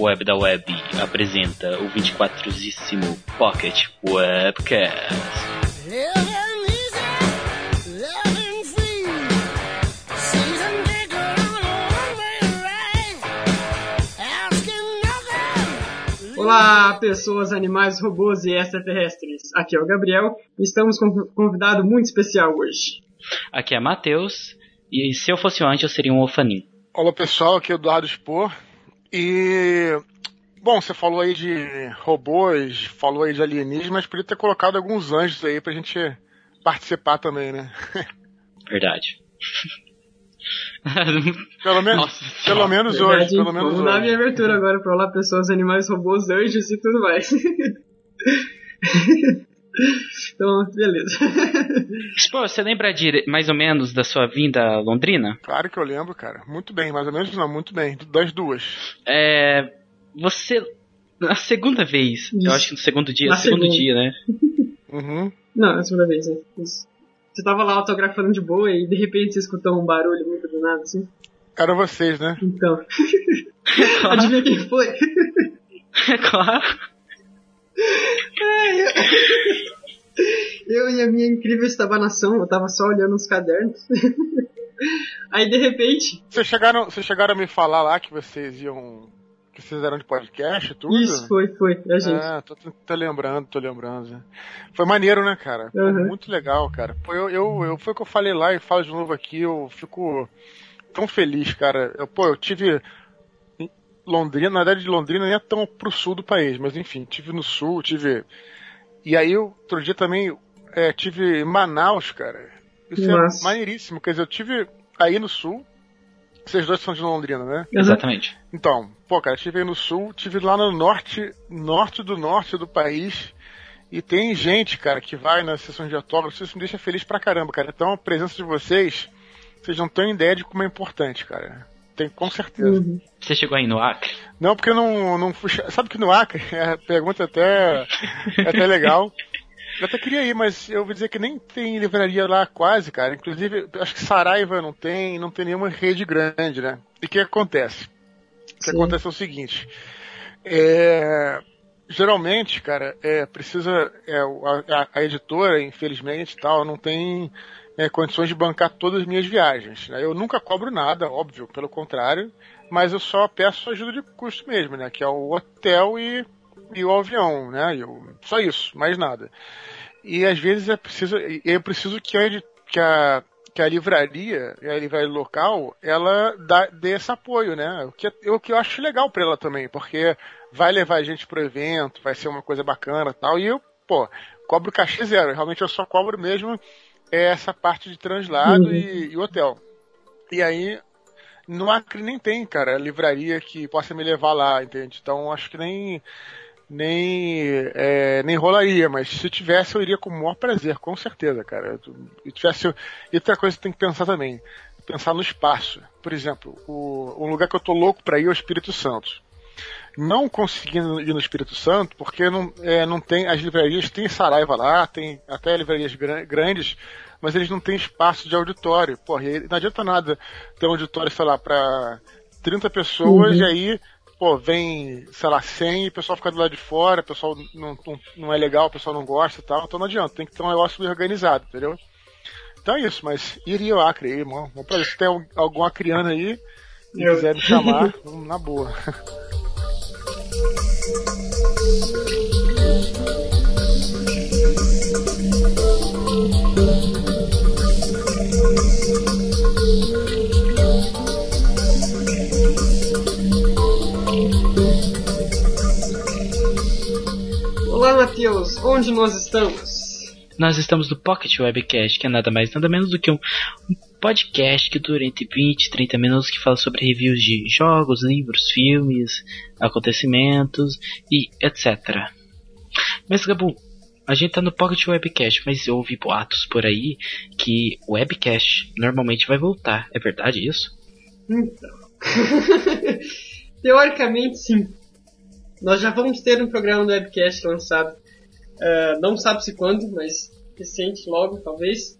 Web da Web apresenta o 24íssimo Pocket Webcast. Olá, pessoas, animais, robôs e extraterrestres. Aqui é o Gabriel e estamos com um convidado muito especial hoje. Aqui é Matheus e se eu fosse um anjo eu seria um ofanim. Olá pessoal, aqui é o Eduardo Spor e bom, você falou aí de robôs, falou aí de alienígenas, mas podia ter colocado alguns anjos aí pra gente participar também, né? Verdade. pelo, me Nossa, pelo menos Verdade, hoje, pelo menos Vamos dar minha abertura agora pra olá pessoas, animais, robôs, anjos e tudo mais. Então, beleza. Pô, você lembra de, mais ou menos da sua vinda a Londrina? Claro que eu lembro, cara. Muito bem, mais ou menos não, muito bem. Das duas. É. Você. Na segunda vez, Isso. eu acho que no segundo dia, na segundo segunda. dia, né? Uhum. Não, na segunda vez, né? Isso. Você tava lá autografando de boa e de repente você escutou um barulho muito do nada, assim? Era vocês, né? Então. Adivinha quem foi? É claro. Eu e a minha incrível estabanação, eu tava só olhando os cadernos. Aí de repente. Vocês chegaram, vocês chegaram a me falar lá que vocês iam. Que vocês eram de podcast e tudo? Isso, foi, foi, a gente. É, tô, tô lembrando, tô lembrando. Foi maneiro, né, cara? Uhum. muito legal, cara. Pô, eu, eu, eu, foi o que eu falei lá e falo de novo aqui, eu fico tão feliz, cara. Eu, pô, eu tive Londrina, na verdade Londrina nem é tão pro sul do país, mas enfim, tive no sul, tive. E aí outro dia também é, tive Manaus, cara. Isso é Nossa. é maneiríssimo, quer dizer, eu tive aí no sul. Vocês dois são de Londrina, né? Exatamente. Então, pô, cara, tive aí no sul, tive lá no norte, norte do norte do país. E tem gente, cara, que vai nas sessões de autógrafos, isso me deixa feliz pra caramba, cara. Então a presença de vocês, vocês não têm ideia de como é importante, cara. Tem, com certeza. Uhum. Você chegou aí no Acre? Não, porque eu não, não fui. Sabe que no Acre, é, a pergunta até, é até legal. Eu até queria ir, mas eu ouvi dizer que nem tem livraria lá quase, cara. Inclusive, acho que Saraiva não tem, não tem nenhuma rede grande, né? E o que acontece? O que Sim. acontece é o seguinte. É, geralmente, cara, é, precisa. É, a, a, editora, infelizmente, tal, não tem é, condições de bancar todas as minhas viagens. Né? Eu nunca cobro nada, óbvio, pelo contrário, mas eu só peço ajuda de custo mesmo, né? Que é o hotel e, e o avião, né? Eu, só isso, mais nada. E às vezes é preciso, eu preciso que a, que a, que a livraria, a livraria local, ela dá, dê esse apoio, né? O que, o que eu acho legal para ela também, porque vai levar a gente pro evento, vai ser uma coisa bacana tal, e eu, pô, cobro cachê zero. Realmente eu só cobro mesmo é essa parte de translado uhum. e, e, hotel. E aí, no Acre nem tem, cara, livraria que possa me levar lá, entende? Então acho que nem nem é, nem rolaria, mas se tivesse eu iria com o maior prazer, com certeza, cara. E tivesse e outra coisa que tem que pensar também, pensar no espaço. Por exemplo, o, um lugar que eu tô louco para ir é o Espírito Santo não conseguindo ir no Espírito Santo, porque não, é, não tem, as livrarias têm Saraiva lá, tem até livrarias grandes, mas eles não têm espaço de auditório. Porra, não adianta nada ter um auditório, sei lá, para 30 pessoas uhum. e aí, pô, vem, sei lá, 100 e o pessoal fica do lado de fora, o pessoal não, não, não é legal, o pessoal não gosta e tal, então não adianta, tem que ter um negócio organizado, entendeu? Então é isso, mas iria o Acre aí, irmão. Vamos pra ver se tem algum acriano aí e quiser me chamar, na boa. Olá, Matheus. Onde nós estamos? Nós estamos no Pocket Webcast, que é nada mais nada menos do que um, um podcast que dura entre 20 e 30 minutos que fala sobre reviews de jogos, livros, filmes, acontecimentos e etc. Mas Gabu, a gente tá no Pocket Webcast, mas houve boatos por aí que o Webcast normalmente vai voltar. É verdade isso? Então. Teoricamente sim. Nós já vamos ter um programa do Webcast lançado. Uh, não sabe se quando, mas recente, logo, talvez.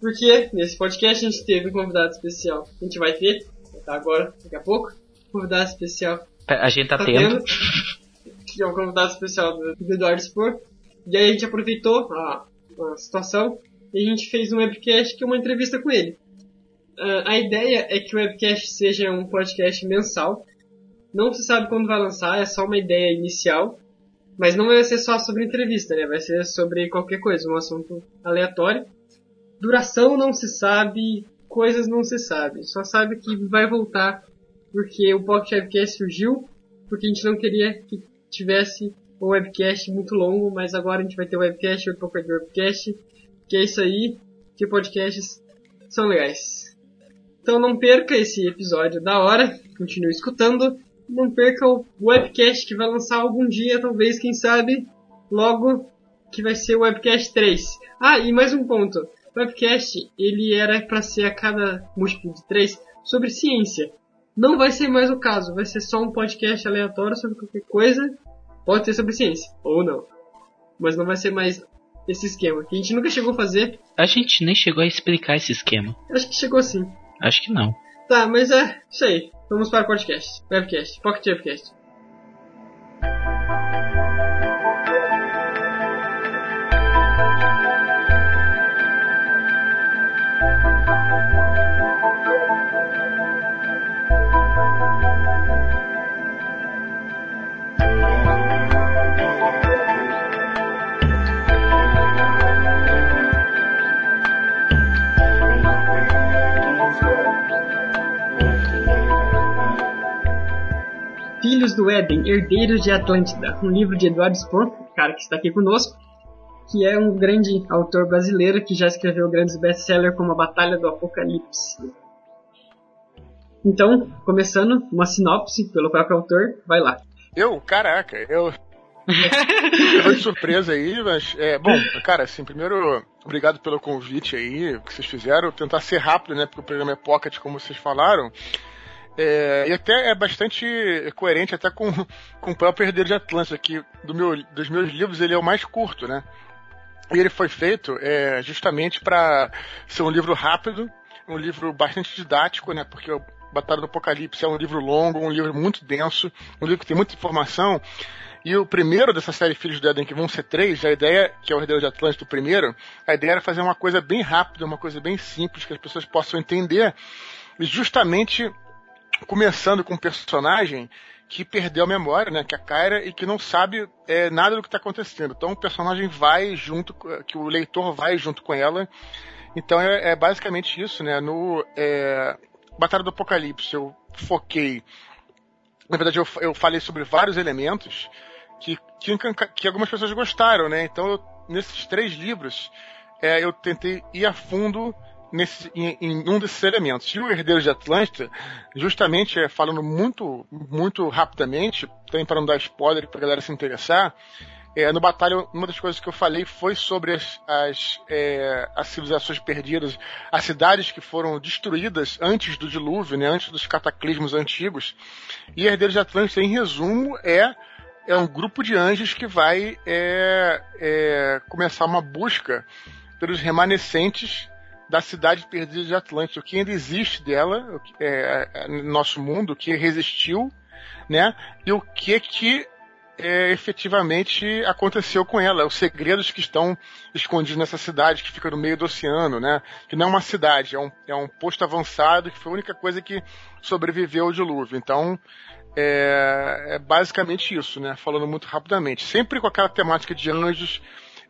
Porque nesse podcast a gente teve um convidado especial. A gente vai ter, tá agora, daqui a pouco, um convidado especial A gente tá, tá tendo. Que é o convidado especial do Eduardo Spor. E aí a gente aproveitou a, a situação e a gente fez um webcast que é uma entrevista com ele. Uh, a ideia é que o webcast seja um podcast mensal. Não se sabe quando vai lançar, é só uma ideia inicial. Mas não vai ser só sobre entrevista, né? Vai ser sobre qualquer coisa, um assunto aleatório. Duração não se sabe, coisas não se sabe. Só sabe que vai voltar porque o Pocket Webcast surgiu, porque a gente não queria que tivesse um webcast muito longo, mas agora a gente vai ter o webcast, o Pocket Webcast, que é isso aí, que podcasts são legais. Então não perca esse episódio da hora, continue escutando, não perca o webcast que vai lançar algum dia, talvez, quem sabe, logo que vai ser o webcast 3. Ah, e mais um ponto. O webcast, ele era para ser a cada múltiplo de 3 sobre ciência. Não vai ser mais o caso, vai ser só um podcast aleatório sobre qualquer coisa. Pode ser sobre ciência, ou não. Mas não vai ser mais esse esquema, que a gente nunca chegou a fazer. A gente nem chegou a explicar esse esquema. Acho que chegou sim. Acho que não. Tá, mas é isso aí. Vamos para o podcast. Webcast. Pocket Webcast. Filhos do Éden, Herdeiros de Atlântida, um livro de Eduardo Spohr, cara que está aqui conosco, que é um grande autor brasileiro que já escreveu grandes best-sellers como A Batalha do Apocalipse. Então, começando, uma sinopse pelo próprio autor, vai lá. Eu? Caraca, eu... de surpresa aí, mas... É, bom, cara, assim, primeiro, obrigado pelo convite aí, que vocês fizeram. Tentar ser rápido, né, porque o programa é pocket, como vocês falaram. É, e até é bastante coerente até com, com o próprio Herdeiro de Atlântida, que do meu, dos meus livros ele é o mais curto, né? E ele foi feito é, justamente para ser um livro rápido, um livro bastante didático, né? Porque o Batalha do Apocalipse é um livro longo, um livro muito denso, um livro que tem muita informação. E o primeiro dessa série Filhos do Éden, que vão ser três, a ideia, que é o Herdeiro de Atlântida, o primeiro, a ideia era fazer uma coisa bem rápida, uma coisa bem simples, que as pessoas possam entender. E justamente começando com um personagem que perdeu a memória, né, que é a Kyra, e que não sabe é, nada do que está acontecendo. Então o personagem vai junto, que o leitor vai junto com ela. Então é, é basicamente isso, né? No é, Batalha do Apocalipse eu foquei, na verdade eu, eu falei sobre vários elementos que, que, que algumas pessoas gostaram, né? Então eu, nesses três livros é, eu tentei ir a fundo nesse, em, em, um desses elementos. E o Herdeiro de Atlântida, justamente é, falando muito, muito rapidamente, também para não dar spoiler para a galera se interessar, é, no Batalha, uma das coisas que eu falei foi sobre as, as, é, as civilizações perdidas, as cidades que foram destruídas antes do dilúvio, né, antes dos cataclismos antigos. E Herdeiro de Atlântida, em resumo, é é um grupo de anjos que vai é, é, começar uma busca pelos remanescentes da cidade perdida de Atlântida, o que ainda existe dela é, é, no nosso mundo, o que resistiu, né? E o que que é, efetivamente aconteceu com ela, os segredos que estão escondidos nessa cidade que fica no meio do oceano, né? Que não é uma cidade, é um, é um posto avançado que foi a única coisa que sobreviveu ao dilúvio. Então, é, é basicamente isso, né? Falando muito rapidamente. Sempre com aquela temática de anjos,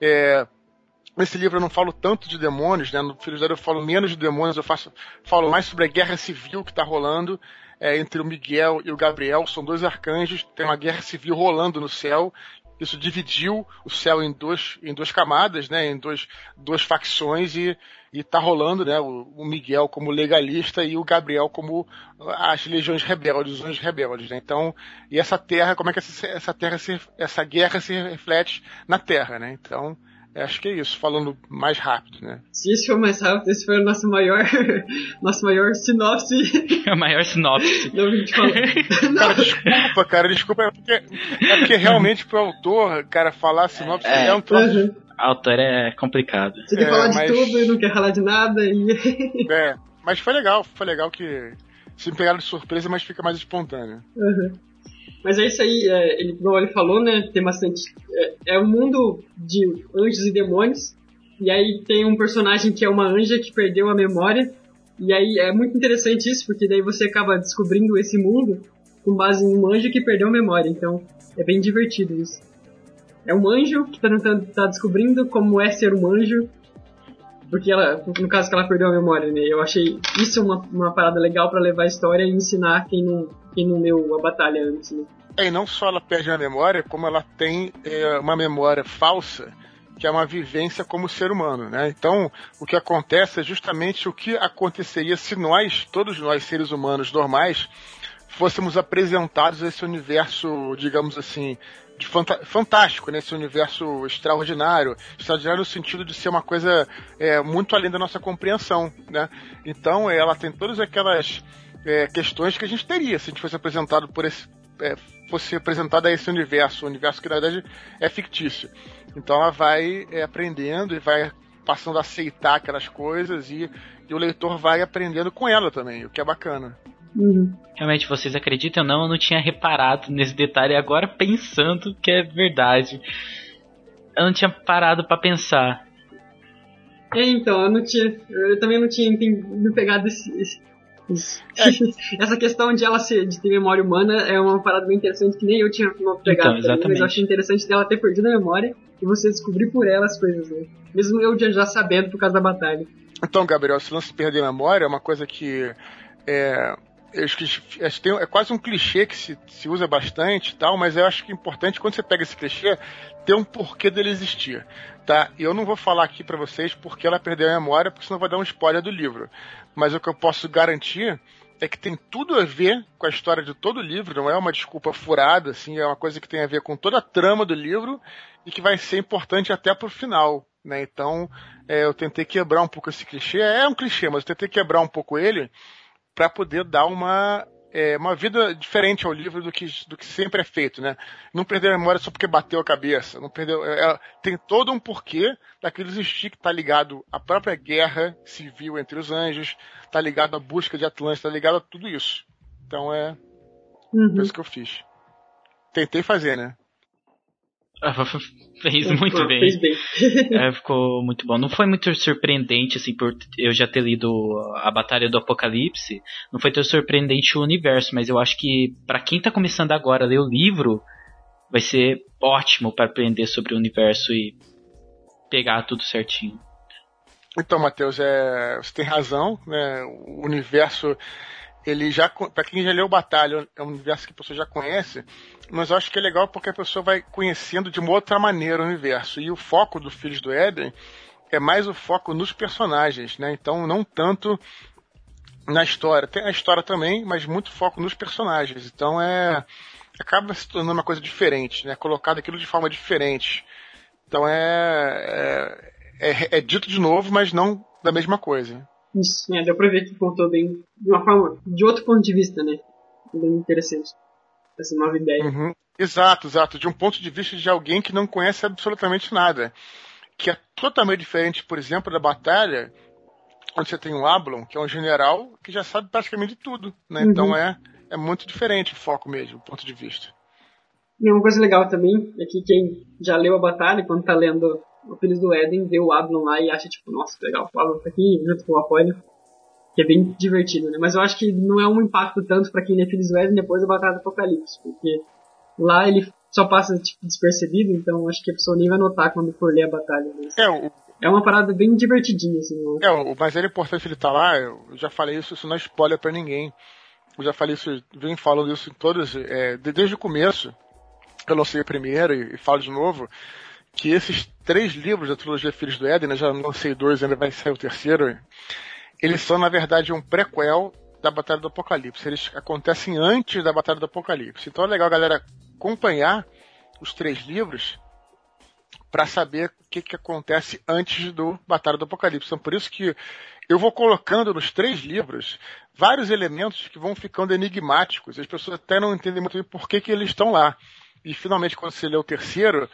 é, Nesse livro eu não falo tanto de demônios, né? No Filhos da eu falo menos de demônios, eu faço, falo mais sobre a guerra civil que está rolando é, entre o Miguel e o Gabriel. São dois arcanjos, tem uma guerra civil rolando no céu. Isso dividiu o céu em, dois, em duas camadas, né? Em dois, duas facções e, e tá rolando, né? O, o Miguel como legalista e o Gabriel como as legiões rebeldes, os anjos rebeldes, né? Então, e essa terra, como é que essa, essa terra se, essa guerra se reflete na terra, né? Então, Acho que é isso, falando mais rápido, né? Se esse for mais rápido, esse foi o nosso maior, nosso maior sinopse. A maior sinopse. Não, cara, desculpa, cara, desculpa. É porque, é porque realmente pro autor, cara, falar sinopse é, é um troço. Uhum. Autor é complicado. Você quer é, falar de mas... tudo e não quer falar de nada. E... é, mas foi legal, foi legal que se me pegaram de surpresa, mas fica mais espontâneo. Uhum. Mas é isso aí, é, ele, como ele falou, né? Tem bastante. É, é um mundo de anjos e demônios. E aí tem um personagem que é uma anja que perdeu a memória. E aí é muito interessante isso, porque daí você acaba descobrindo esse mundo com base em um anjo que perdeu a memória. Então é bem divertido isso. É um anjo que tá tentando tá descobrindo como é ser um anjo. Porque ela, no caso que ela perdeu a memória, né? Eu achei isso uma, uma parada legal para levar a história e ensinar quem não, quem não leu a batalha antes, né? É, e não só ela perde a memória, como ela tem é, uma memória falsa que é uma vivência como ser humano, né? Então, o que acontece é justamente o que aconteceria se nós, todos nós seres humanos normais, fôssemos apresentados a esse universo, digamos assim, de fantástico, nesse né? universo extraordinário, extraordinário no sentido de ser uma coisa é, muito além da nossa compreensão, né? Então, ela tem todas aquelas é, questões que a gente teria se a gente fosse apresentado por esse é, fosse apresentado a esse universo, um universo que na verdade é fictício. Então ela vai é, aprendendo e vai passando a aceitar aquelas coisas e, e, o leitor vai aprendendo com ela também, o que é bacana. Uhum. Realmente, vocês acreditam ou não, eu não tinha reparado nesse detalhe agora pensando que é verdade. Eu não tinha parado para pensar. É, então, eu não tinha. Eu também não tinha me pegado esse, esse, é. Essa questão de ela ser, de ter memória humana é uma parada bem interessante que nem eu tinha pegado então, também, mas eu achei interessante dela ter perdido a memória e você descobrir por ela as coisas, né? Mesmo eu já sabendo por causa da batalha. Então, Gabriel, se não se perder a memória é uma coisa que é, acho que, acho que é quase um clichê que se, se usa bastante tal, mas eu acho que é importante quando você pega esse clichê ter um porquê dele existir, tá? E eu não vou falar aqui para vocês porque ela perdeu a memória, porque senão vai dar um spoiler do livro. Mas o que eu posso garantir é que tem tudo a ver com a história de todo o livro, não é uma desculpa furada, assim, é uma coisa que tem a ver com toda a trama do livro e que vai ser importante até pro final, né? Então, é, eu tentei quebrar um pouco esse clichê, é um clichê, mas eu tentei quebrar um pouco ele para poder dar uma é, uma vida diferente ao livro do que, do que sempre é feito, né? Não perder a memória só porque bateu a cabeça, não perdeu, é, é tem todo um porquê daquilo existir que está ligado à própria guerra civil entre os anjos, está ligado à busca de Atlântia, está ligado a tudo isso. Então é uhum. isso que eu fiz. Tentei fazer, né? fez muito bem. Fez bem. é, ficou muito bom. Não foi muito surpreendente, assim, por eu já ter lido a Batalha do Apocalipse. Não foi tão surpreendente o universo, mas eu acho que para quem tá começando agora a ler o livro, vai ser ótimo para aprender sobre o universo e pegar tudo certinho. Então, Matheus, é, você tem razão, né? O universo ele já, para quem já leu Batalha, é um universo que a pessoa já conhece, mas eu acho que é legal porque a pessoa vai conhecendo de uma outra maneira o universo. E o foco do Filhos do Éden é mais o foco nos personagens, né? Então, não tanto na história. Tem a história também, mas muito foco nos personagens. Então, é acaba se tornando uma coisa diferente, né? Colocado aquilo de forma diferente. Então, é, é, é, é dito de novo, mas não da mesma coisa. Isso, é, deu pra ver que contou bem de uma forma, de outro ponto de vista, né? Bem interessante. Essa nova ideia. Uhum. Exato, exato. De um ponto de vista de alguém que não conhece absolutamente nada. Que é totalmente diferente, por exemplo, da batalha, onde você tem um Ablon, que é um general que já sabe praticamente tudo, né? Uhum. Então é, é muito diferente o foco mesmo, o ponto de vista. E uma coisa legal também é que quem já leu a batalha, quando tá lendo o Filhos do Éden vê o Ablon lá e acha, tipo, nossa, legal, o Ablon tá aqui junto com o Apollo. Que é bem divertido, né? Mas eu acho que não é um impacto tanto para quem é Filhos do Éden depois da Batalha do Apocalipse, porque lá ele só passa, tipo, despercebido, então acho que a pessoa nem vai notar quando for ler a batalha. Mas... É, o... é uma parada bem divertidinha, assim. Né? É, o, mas é importante ele estar tá lá, eu já falei isso, isso não é spoiler pra ninguém. Eu já falei isso, venho falando isso em todos, é, desde o começo. Eu lancei a primeira e, e falo de novo que esses três livros da trilogia Filhos do Éden, né, já lancei dois, ainda vai sair o terceiro, eles são, na verdade, um prequel da Batalha do Apocalipse. Eles acontecem antes da Batalha do Apocalipse. Então é legal a galera acompanhar os três livros para saber o que, que acontece antes do Batalha do Apocalipse. Então por isso que eu vou colocando nos três livros vários elementos que vão ficando enigmáticos. As pessoas até não entendem muito bem por que, que eles estão lá. E finalmente, quando você lê o terceiro,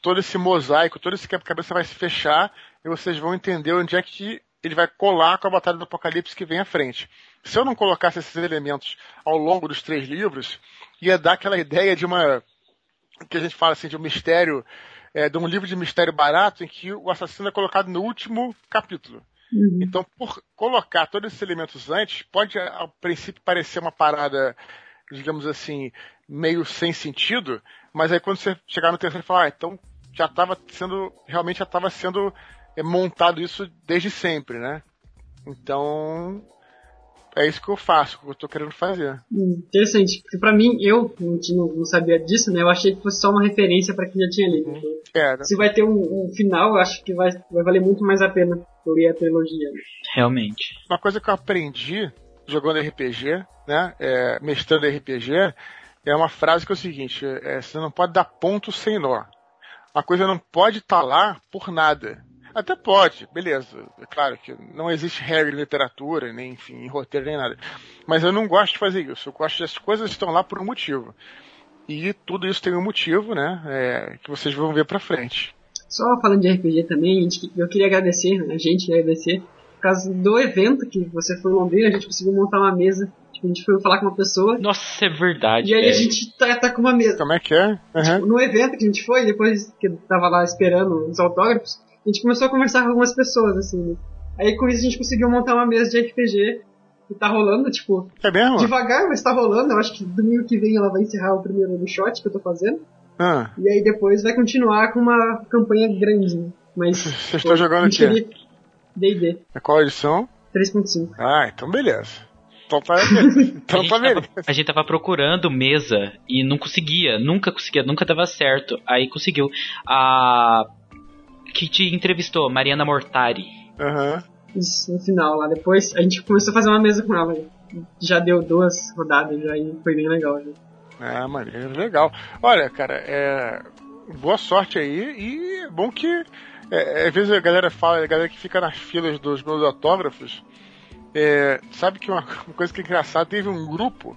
todo esse mosaico, todo esse quebra-cabeça vai se fechar e vocês vão entender onde é que ele vai colar com a Batalha do Apocalipse que vem à frente. Se eu não colocasse esses elementos ao longo dos três livros, ia dar aquela ideia de uma que a gente fala assim de um mistério, é, de um livro de mistério barato em que o assassino é colocado no último capítulo. Uhum. Então, por colocar todos esses elementos antes, pode a princípio parecer uma parada, digamos assim, meio sem sentido, mas aí quando você chegar no terceiro e falar, ah, então já estava sendo, realmente já estava sendo é, montado isso desde sempre, né? Então, é isso que eu faço, que eu tô querendo fazer. Interessante, porque pra mim, eu não, não sabia disso, né? Eu achei que fosse só uma referência para quem já tinha lido. Uhum. É, né? Se vai ter um, um, final, eu acho que vai, vai valer muito mais a pena ler a trilogia. Realmente. Uma coisa que eu aprendi jogando RPG, né? É, mestrando RPG, é uma frase que é o seguinte: é, você não pode dar ponto sem nó. A coisa não pode estar tá lá por nada. Até pode, beleza. É claro que não existe regra em literatura, nem enfim, em roteiro, nem nada. Mas eu não gosto de fazer isso. Eu gosto que as coisas estão lá por um motivo. E tudo isso tem um motivo, né? É, que vocês vão ver pra frente. Só falando de RPG também, eu queria agradecer, a gente agradecer, por causa do evento que você foi no Londrina, a gente conseguiu montar uma mesa Tipo, a gente foi falar com uma pessoa. Nossa, é verdade. E aí a gente tá, tá, com uma mesa. Como é que é? Uhum. Tipo, no evento que a gente foi, depois que eu tava lá esperando os autógrafos, a gente começou a conversar com algumas pessoas, assim, né? Aí com isso a gente conseguiu montar uma mesa de RPG que tá rolando, tipo. É mesmo? Devagar, mas tá rolando. Eu acho que domingo que vem ela vai encerrar o primeiro do shot que eu tô fazendo. Ah. E aí depois vai continuar com uma campanha grande, né? Mas. Vocês estão jogando aqui? DD. É qual edição? 3.5. Ah, então beleza. Então tá, então a, gente tava, a gente tava procurando mesa e não conseguia, nunca conseguia, nunca dava certo. Aí conseguiu. A que te entrevistou, Mariana Mortari. Aham. Uhum. Isso, no final lá. Depois a gente começou a fazer uma mesa com ela. Já deu duas rodadas já e foi bem legal. Já. É, maneiro, legal. Olha, cara, é... boa sorte aí e é bom que é, às vezes a galera fala, a galera que fica nas filas dos meus autógrafos, é, sabe que uma, uma, coisa que é engraçada, teve um grupo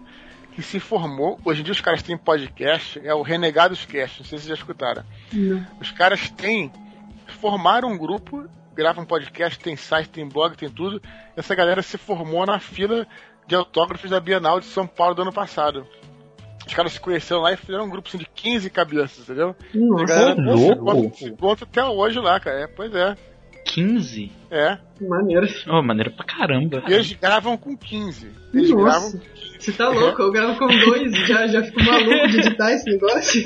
que se formou, hoje em dia os caras têm podcast, é o Renegados Cast, não sei se vocês já escutaram. Não. Os caras têm, formaram um grupo, gravam podcast, tem site, tem blog, tem tudo. Essa galera se formou na fila de autógrafos da Bienal de São Paulo do ano passado. Os caras se conheceram lá e fizeram um grupo assim, de 15 cabeças, entendeu? Nossa, galera, é louco! Se encontra até hoje lá, cara. É, pois é. 15? É. Maneiro. Oh, maneiro pra caramba. E eles gravam com 15. Eles Nossa. gravam com 15. Você tá louco? Eu gravo com dois e já, já fico maluco de editar esse negócio.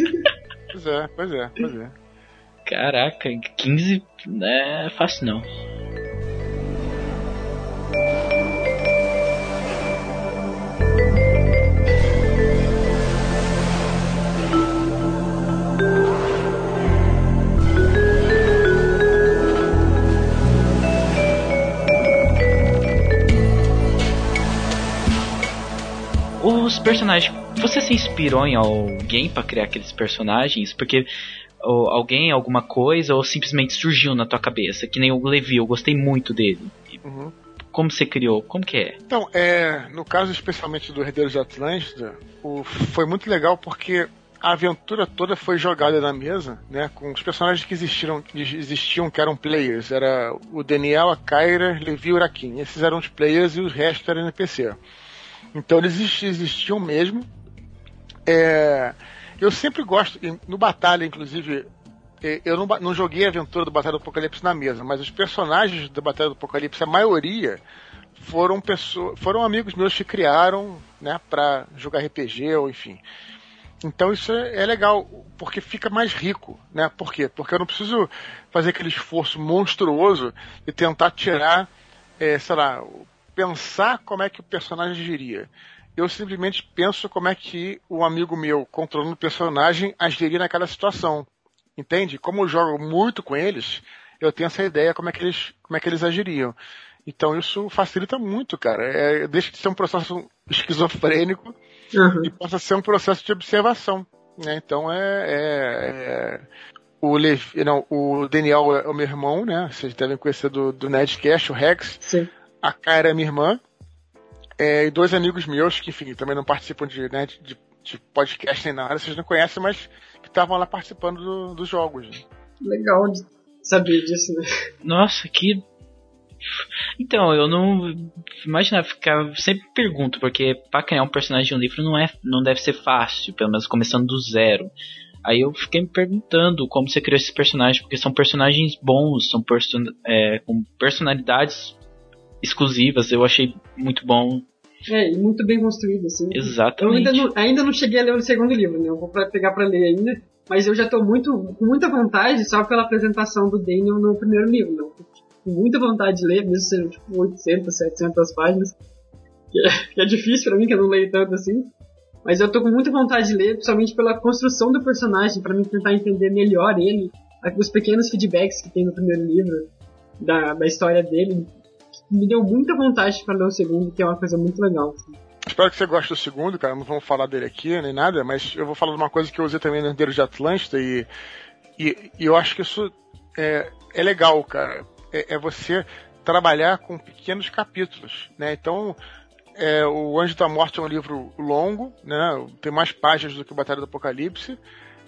Pois é, pois é, pois é. Caraca, 15 não é fácil não. Os personagens, você se inspirou em alguém para criar aqueles personagens? Porque ou alguém, alguma coisa, ou simplesmente surgiu na tua cabeça? Que nem o Levi, eu gostei muito dele. Uhum. Como você criou? Como que é? Então, é, no caso especialmente do Herdeiros de Atlântida, o, foi muito legal porque a aventura toda foi jogada na mesa, né, com os personagens que existiram, que existiam que eram players. Era o Daniel, a Kyra, Levi e o Urakin. Esses eram os players e o resto era NPC. Então eles existiam mesmo. É, eu sempre gosto, no Batalha, inclusive, eu não, não, joguei a aventura do Batalha do Apocalipse na mesa, mas os personagens da Batalha do Apocalipse, a maioria foram pessoas, foram amigos meus que criaram, né, para jogar RPG ou enfim. Então isso é, é, legal, porque fica mais rico, né? Por quê? Porque eu não preciso fazer aquele esforço monstruoso de tentar tirar, é, sei lá, pensar como é que o personagem agiria. Eu simplesmente penso como é que o amigo meu, controlando o personagem, agiria naquela situação. Entende? Como eu jogo muito com eles, eu tenho essa ideia como é que eles, como é que eles agiriam. Então isso facilita muito, cara. É, deixa de ser um processo esquizofrênico uhum. e passa a ser um processo de observação. Né? Então é, é, é, o, Levi, não, o Daniel é o meu irmão, né? Vocês devem conhecer do, do Nerdcast, o Rex. Sim a Cara é minha irmã, é, e dois amigos meus que, enfim, também não participam de, né, de, de podcast nem nada, vocês não conhecem, mas que estavam lá participando do, dos jogos. Legal de saber disso, né? Nossa, que. Então, eu não. Imagina, ficar. Sempre pergunto, porque pra criar um personagem de um livro não, é, não deve ser fácil, pelo menos começando do zero. Aí eu fiquei me perguntando como você criou esses personagens, porque são personagens bons, são person é, com personalidades exclusivas, eu achei muito bom. É, e muito bem construído, assim. Exatamente. Eu ainda não, ainda não cheguei a ler o segundo livro, né? Eu vou pra, pegar pra ler ainda. Mas eu já tô muito, com muita vontade, só pela apresentação do Daniel no primeiro livro, né? Com muita vontade de ler, mesmo sendo tipo 800, 700 páginas. Que é, que é difícil pra mim, que eu não leio tanto assim. Mas eu tô com muita vontade de ler, principalmente pela construção do personagem, para mim tentar entender melhor ele, os pequenos feedbacks que tem no primeiro livro da, da história dele. Me deu muita vontade para ler o segundo, que é uma coisa muito legal. Assim. Espero que você goste do segundo, cara. Não vamos falar dele aqui nem nada, mas eu vou falar de uma coisa que eu usei também no Herdeiro de Atlântida e, e, e, eu acho que isso é, é legal, cara. É, é você trabalhar com pequenos capítulos, né? Então, é, o Anjo da Morte é um livro longo, né? Tem mais páginas do que o Batalha do Apocalipse.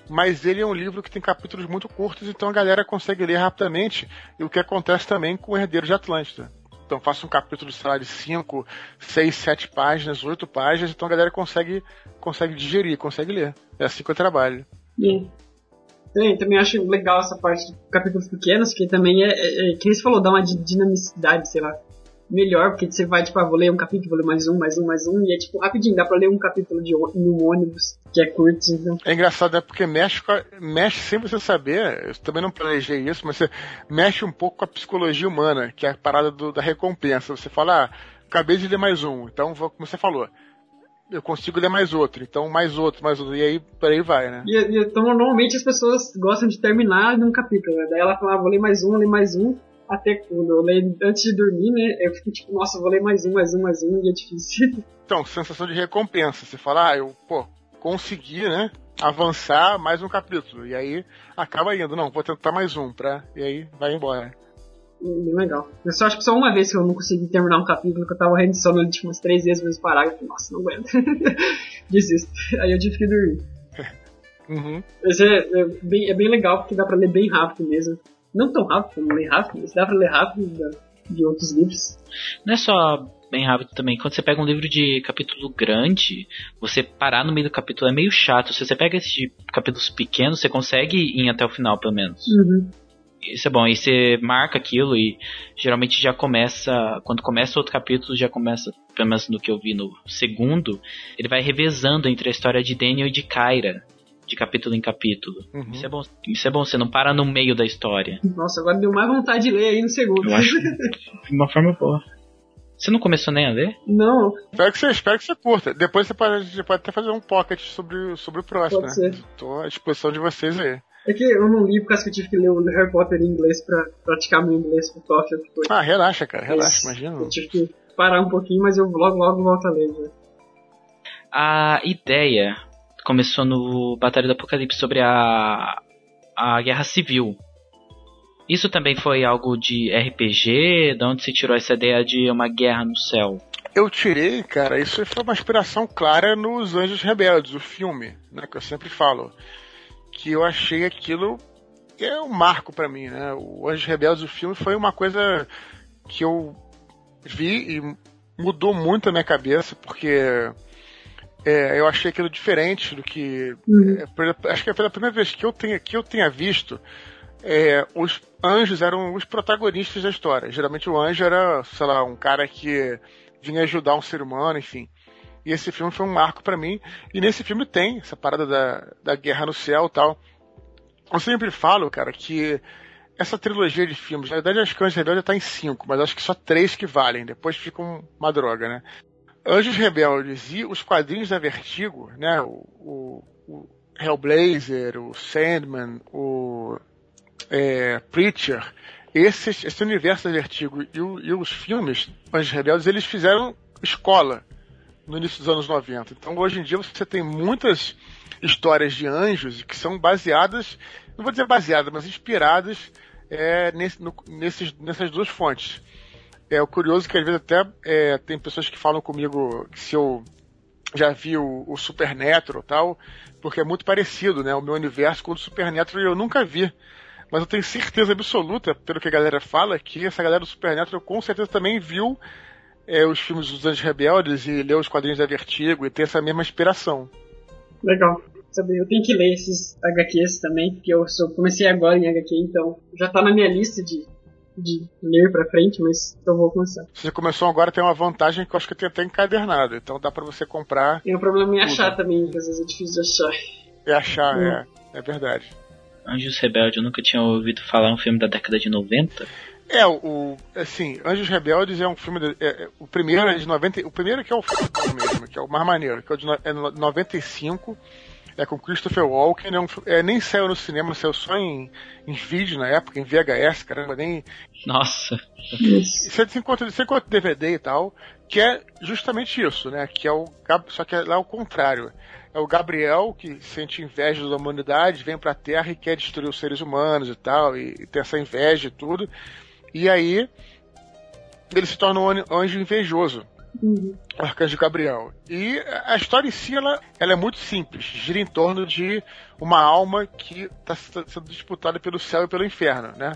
Mas ele é um livro que tem capítulos muito curtos, então a galera consegue ler rapidamente. E o que acontece também com o Herdeiro de Atlântida. Então faço um capítulo, sei lá, de 5, 6, 7 páginas, 8 páginas, então a galera consegue, consegue digerir, consegue ler. É assim que eu trabalho. Sim. Sim, também acho legal essa parte de capítulos pequenos, que também é, é, é que falou, dá uma dinamicidade, sei lá melhor, porque você vai, tipo, ah, vou ler um capítulo, vou ler mais um, mais um, mais um, e é tipo rapidinho, dá pra ler um capítulo de um ônibus, que é curto, então. É engraçado, é porque mexe, a, mexe sem você saber, eu também não planejei isso, mas você mexe um pouco com a psicologia humana, que é a parada do, da recompensa. Você fala, ah, acabei de ler mais um, então, como você falou, eu consigo ler mais outro, então mais outro, mais outro, e aí por aí vai, né? E, então normalmente as pessoas gostam de terminar num capítulo, né? Daí ela fala, ah, vou ler mais um, vou ler mais um, até quando eu leio antes de dormir, né? Eu fico tipo, nossa, vou ler mais um, mais um, mais um, e é difícil. Então, sensação de recompensa. Você fala, ah, eu, pô, consegui, né? Avançar mais um capítulo. E aí acaba indo, não, vou tentar mais um, pra. E aí vai embora. Bem legal. Eu só acho que só uma vez que eu não consegui terminar um capítulo, que eu tava morrendo de sono, tipo, umas três vezes no parágrafo. Nossa, não aguento. Desisto. Aí eu tive que dormir. Uhum. Mas é, é, bem, é bem legal, porque dá pra ler bem rápido mesmo. Não tão rápido como ler rápido, mas dá pra ler rápido de outros livros. Não é só bem rápido também. Quando você pega um livro de capítulo grande, você parar no meio do capítulo é meio chato. Se você pega esses de capítulos pequenos, você consegue ir até o final, pelo menos. Uhum. Isso é bom. E você marca aquilo e geralmente já começa. Quando começa outro capítulo, já começa, pelo menos no que eu vi no segundo, ele vai revezando entre a história de Daniel e de Kyra de capítulo em capítulo. Uhum. Isso é bom. Isso é bom, você não para no meio da história. Nossa, agora deu mais vontade de ler aí no segundo. Eu acho de uma forma boa. Você não começou nem a ler? Não. Espero que você, espero que você curta. Depois você pode, você pode até fazer um pocket sobre, sobre o próximo, pode né? Ser. Tô à disposição de vocês aí. É que eu não li por causa que eu tive que ler o Harry Potter em inglês pra praticar meu inglês pro TOEFL. Ah, relaxa, cara, relaxa, imagina. Eu tive que parar um pouquinho, mas eu logo, logo volto a ler. Já. A ideia começou no Batalha do Apocalipse sobre a, a Guerra Civil. Isso também foi algo de RPG? De onde se tirou essa ideia de uma guerra no céu? Eu tirei, cara, isso foi uma inspiração clara nos Anjos Rebeldes, o filme, né, que eu sempre falo. Que eu achei aquilo é um marco para mim, né? O Anjos Rebeldes, o filme, foi uma coisa que eu vi e mudou muito a minha cabeça, porque é, eu achei aquilo diferente do que. Uhum. É, acho que é pela primeira vez que eu tenha, que eu tenha visto. É, os anjos eram os protagonistas da história. Geralmente o anjo era, sei lá, um cara que vinha ajudar um ser humano, enfim. E esse filme foi um marco para mim. E nesse filme tem essa parada da, da guerra no céu e tal. Eu sempre falo, cara, que essa trilogia de filmes, na verdade acho que o Anjo Rebelde tá em cinco, mas acho que só três que valem. Depois fica uma droga, né? Anjos Rebeldes e os quadrinhos da Vertigo, né? O, o, o Hellblazer, o Sandman, o é, Preacher, esses, esse universo da Vertigo e, o, e os filmes Anjos Rebeldes, eles fizeram escola no início dos anos 90. Então hoje em dia você tem muitas histórias de anjos que são baseadas, não vou dizer baseadas, mas inspiradas é, nesse, no, nesses, nessas duas fontes. É o curioso que às vezes até é, tem pessoas que falam comigo se eu já vi o, o Supernatural e tal, porque é muito parecido, né? O meu universo com o do Supernatural eu nunca vi. mas eu tenho certeza absoluta, pelo que a galera fala, que essa galera do Supernatural com certeza também viu é, os filmes dos Anjos Rebeldes e leu os quadrinhos da Vertigo e tem essa mesma inspiração. Legal. Eu tenho que ler esses HQs também, porque eu comecei agora em HQ, então já tá na minha lista de, de ler pra frente, mas eu vou começar. Se você começou agora, tem uma vantagem que eu acho que tem até encadernado, então dá pra você comprar. Tem um problema em achar também, que às vezes é difícil de achar. É achar, Hum. é, é verdade. Anjos Rebelde, eu nunca tinha ouvido falar um filme da década de 90. É, o, o- assim, Anjos Rebeldes é um filme. de- é, é, o primeiro é de 90. O primeiro que é o filme mesmo, que é o mais maneiro, que é o de no- é no- 95. É com Christopher Walken, é um é, nem saiu no cinema, saiu só em, em vídeo na época, em VHS, caramba, nem. Nossa, Você encontra, você encontra DVD e tal, que é justamente isso, né? Que é o. Só que é lá o contrário. É o Gabriel que sente inveja da humanidade, vem pra Terra e quer destruir os seres humanos e tal, e, e tem essa inveja e tudo. E aí ele se torna um an- anjo invejoso, Uhum. arcanjo Gabriel. E a história em si, ela, ela é muito simples, gira em torno de uma alma que está sendo disputada pelo céu e pelo inferno, né?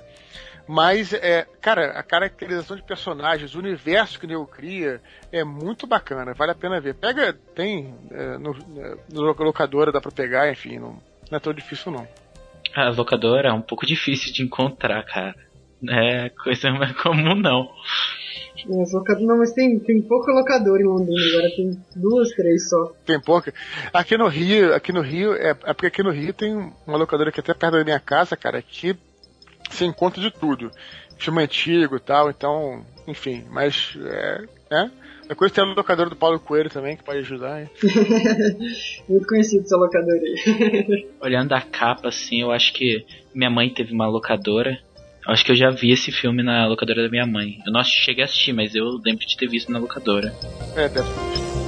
Mas, é, cara, a caracterização de personagens, o universo que o Neo cria é muito bacana, vale a pena ver. Pega, tem é, no, no locadora, dá pra pegar, enfim, não, não é tão difícil não. a locadora é um pouco difícil de encontrar, cara. É coisa mais comum não. Mas locador, não, mas tem, tem pouco locador em Londrina, agora tem duas, três só. Tem pouca. Aqui no Rio, aqui no Rio, é, é porque aqui no Rio tem uma locadora que é até perto da minha casa, cara, que você encontra de tudo. Filme antigo e tal, então, enfim, mas é. é. Depois tem a locadora do Paulo Coelho também, que pode ajudar, hein? Muito conhecido essa locadora aí. Olhando a capa, assim, eu acho que minha mãe teve uma locadora. Acho que eu já vi esse filme na locadora da minha mãe. Eu não cheguei a assistir, mas eu lembro de ter visto na locadora. É, deve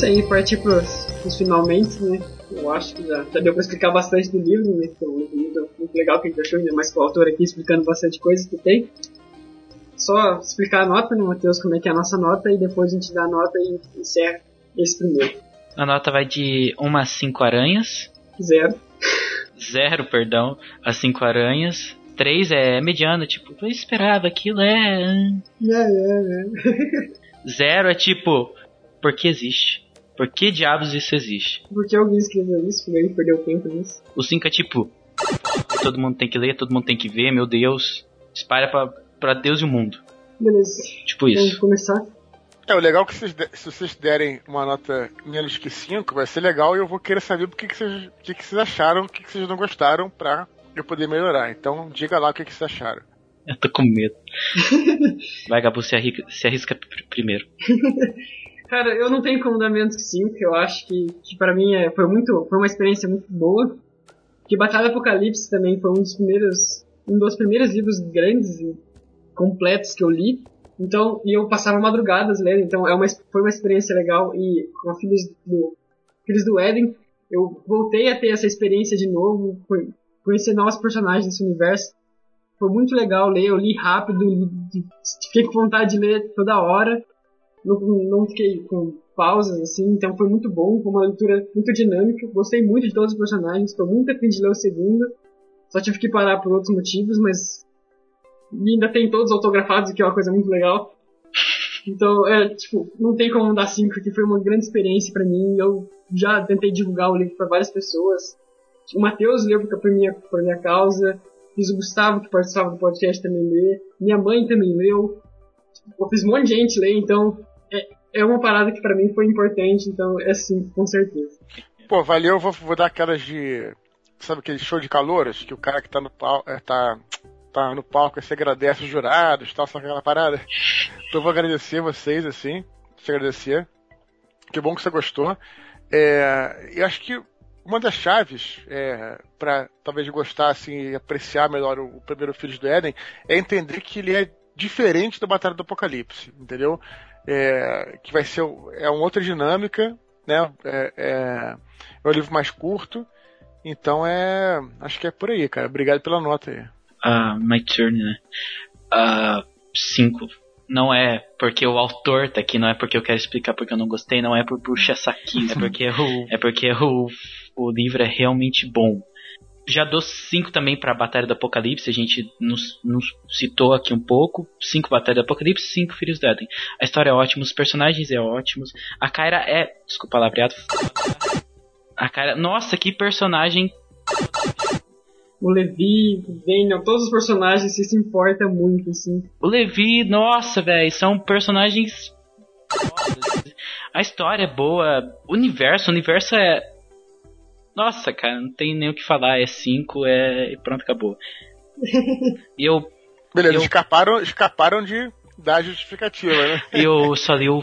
isso aí, partir pros, pros finalmente, né? Eu acho que já, já deu pra explicar bastante do livro, né? Então, um livro muito legal que a gente achou, ainda mais com o autor aqui explicando bastante coisa que tem. Só explicar a nota, né, Matheus, como é que é a nossa nota, e depois a gente dá a nota e encerra esse primeiro. A nota vai de 1 a 5 aranhas. Zero. 0, perdão, a 5 aranhas. 3 é mediano, tipo, eu esperava aquilo é. É, é, é. 0 é tipo, por que existe? Por que diabos isso existe? Por que alguém escreveu isso? Porque ele perdeu tempo nisso. O 5 é tipo, todo mundo tem que ler, todo mundo tem que ver, meu Deus. Espalha pra, pra Deus e o mundo. Beleza. Tipo Vamos isso. começar. É, o legal é que vocês de- se vocês derem uma nota menos que 5, vai ser legal e eu vou querer saber o que, que, vocês, o que, que vocês acharam, o que, que vocês não gostaram pra eu poder melhorar. Então diga lá o que, que vocês acharam. Eu tô com medo. Vai, Gabu, se arrisca, se arrisca pr- primeiro. Cara, eu não tenho como dar menos que 5, eu acho que, que pra mim é, foi muito, foi uma experiência muito boa. Que Batalha Apocalipse também foi um dos primeiros, um dos primeiros livros grandes e completos que eu li. Então, e eu passava madrugadas lendo, então é uma, foi uma experiência legal e com Filhos do, Filhos do Éden, eu voltei a ter essa experiência de novo, conhecer novos personagens desse universo. Foi muito legal ler, eu li rápido, li, fiquei com vontade de ler toda hora não, não fiquei com pausas assim, então foi muito bom, foi uma leitura muito dinâmica, gostei muito de todos os personagens, estou muito afim de ler o segundo, só tive que parar por outros motivos, mas e ainda tem todos autografados, que é uma coisa muito legal. Então, é, tipo, não tem como dar 5, que foi uma grande experiência pra mim, eu já tentei divulgar o livro para várias pessoas. O Matheus leu por minha, por minha causa, fiz o Gustavo, que participava do podcast, também ler, minha mãe também leu, eu fiz um monte de gente ler, então é, uma parada que pra mim foi importante, então é sim, com certeza. Pô, valeu, vou, vou dar aquelas de. Sabe aquele show de calouras? Que o cara que tá no palco. É, tá, tá no palco você agradece os jurados tal, sabe aquela parada? Então vou agradecer vocês, assim. Te agradecer. Que bom que você gostou. É, acho que uma das chaves é, para talvez gostar assim, e apreciar melhor o, o primeiro Filhos do Éden é entender que ele é diferente da Batalha do Apocalipse, entendeu? É, que vai ser é uma outra dinâmica, né? É, é, é um livro mais curto, então é. Acho que é por aí, cara. Obrigado pela nota aí. Uh, my turn, né? Uh, cinco. Não é porque o autor tá aqui, não é porque eu quero explicar porque eu não gostei, não é por puxa saquinho, é porque, o, é porque o, o livro é realmente bom. Já dou cinco também para Batalha do Apocalipse, a gente nos, nos, citou aqui um pouco. Cinco Batalha do Apocalipse, cinco Filhos do Éden. A história é ótima, os personagens é ótimos. A Kyra é. Desculpa a palavreado. A Kyra. Nossa, que personagem. O Levi, o Daniel, todos os personagens se importa muito, assim. O Levi, nossa, velho, são personagens. A história é boa, o universo, o universo é nossa, cara, não tem nem o que falar. É 5, é. pronto, acabou. e eu. Beleza, eu... escaparam, escaparam de dar justificativa, né? eu só li o.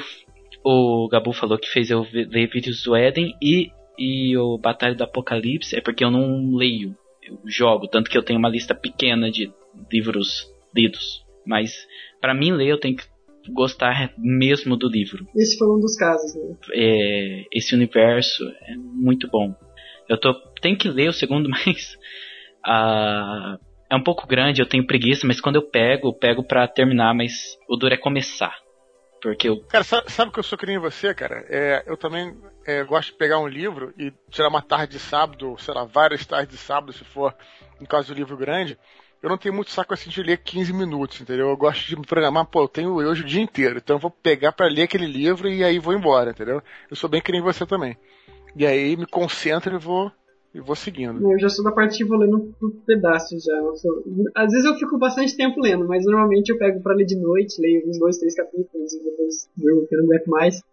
O Gabu falou que fez eu ler vídeos do Eden e, e o Batalha do Apocalipse é porque eu não leio. Eu jogo, tanto que eu tenho uma lista pequena de livros lidos. Mas para mim ler eu tenho que gostar mesmo do livro. Esse foi um dos casos, né? É, esse universo é muito bom. Eu tô, tenho que ler o segundo, mas uh, é um pouco grande, eu tenho preguiça, mas quando eu pego, eu pego para terminar, mas o duro é começar. Porque eu... Cara, sabe, sabe que eu sou que nem você, cara? É, eu também é, gosto de pegar um livro e tirar uma tarde de sábado, sei lá, várias tardes de sábado, se for, no caso do livro grande. Eu não tenho muito saco assim de ler 15 minutos, entendeu? Eu gosto de me programar, pô, eu tenho hoje o dia inteiro, então eu vou pegar para ler aquele livro e aí vou embora, entendeu? Eu sou bem que nem você também. E aí me concentro e vou, e vou seguindo. Eu já sou da parte que vou lendo por pedaços já. Sou... Às vezes eu fico bastante tempo lendo, mas normalmente eu pego pra ler de noite, leio uns dois, três capítulos e depois durmo, porque eu não aguento mais.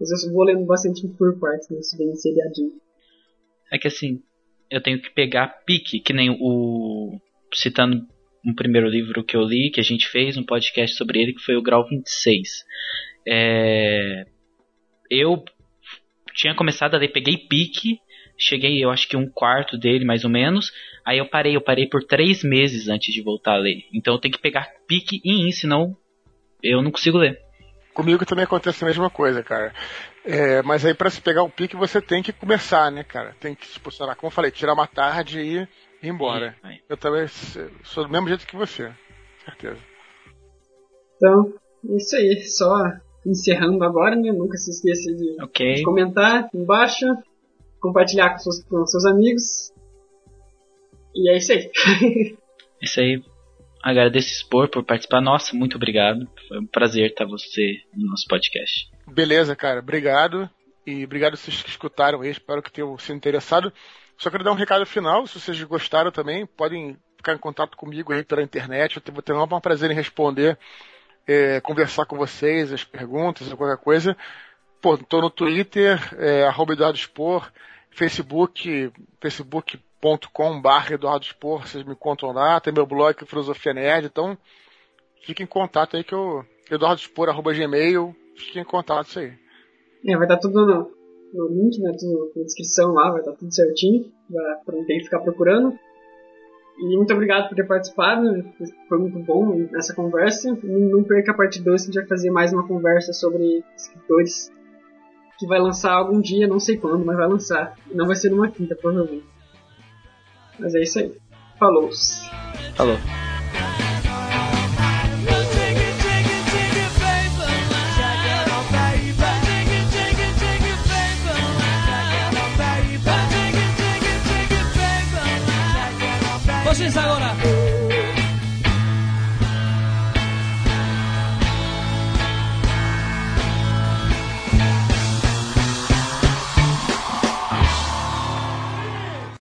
Mas eu vou lendo bastante por partes, né? Isso bem seriadinho. É que assim, eu tenho que pegar pique, que nem o. Citando um primeiro livro que eu li, que a gente fez um podcast sobre ele, que foi o Grau 26. É... Eu tinha começado a ler, peguei pique, cheguei, eu acho que um quarto dele, mais ou menos. Aí eu parei, eu parei por três meses antes de voltar a ler. Então eu tenho que pegar pique e in, senão eu não consigo ler. Comigo também acontece a mesma coisa, cara. É, mas aí para se pegar o pique você tem que começar, né, cara? Tem que, tipo, sei lá, como eu falei, tirar uma tarde e ir embora. É, eu também sou do mesmo jeito que você, certeza. Então, é isso aí, só encerrando agora, né? Nunca se esqueça de, okay. de comentar embaixo, compartilhar com seus, com seus amigos. E é isso aí. isso aí. Agradeço expor por participar. Nossa, muito obrigado. Foi um prazer estar você no nosso podcast. Beleza, cara. Obrigado. E obrigado vocês que escutaram aí. Espero que tenham se interessado. Só quero dar um recado final. Se vocês gostaram também, podem ficar em contato comigo aí pela internet. Eu vou ter um prazer em responder é, conversar com vocês, as perguntas qualquer coisa, pô, tô no Twitter, é, arroba Eduardo Spor, Facebook, facebook.com barra Eduardo Spor, vocês me contam lá, tem meu blog Filosofia Nerd, então fique em contato aí que eu, eduardospor, arroba gmail, fique em contato isso aí. É, vai estar tudo no, no link, né, tudo na descrição lá, vai estar tudo certinho, para não ter que ficar procurando. E muito obrigado por ter participado, foi muito bom essa conversa. Não perca a parte 2 que a gente vai fazer mais uma conversa sobre escritores que vai lançar algum dia, não sei quando, mas vai lançar. E não vai ser numa quinta, provavelmente. Mas é isso aí. Falou. Falou.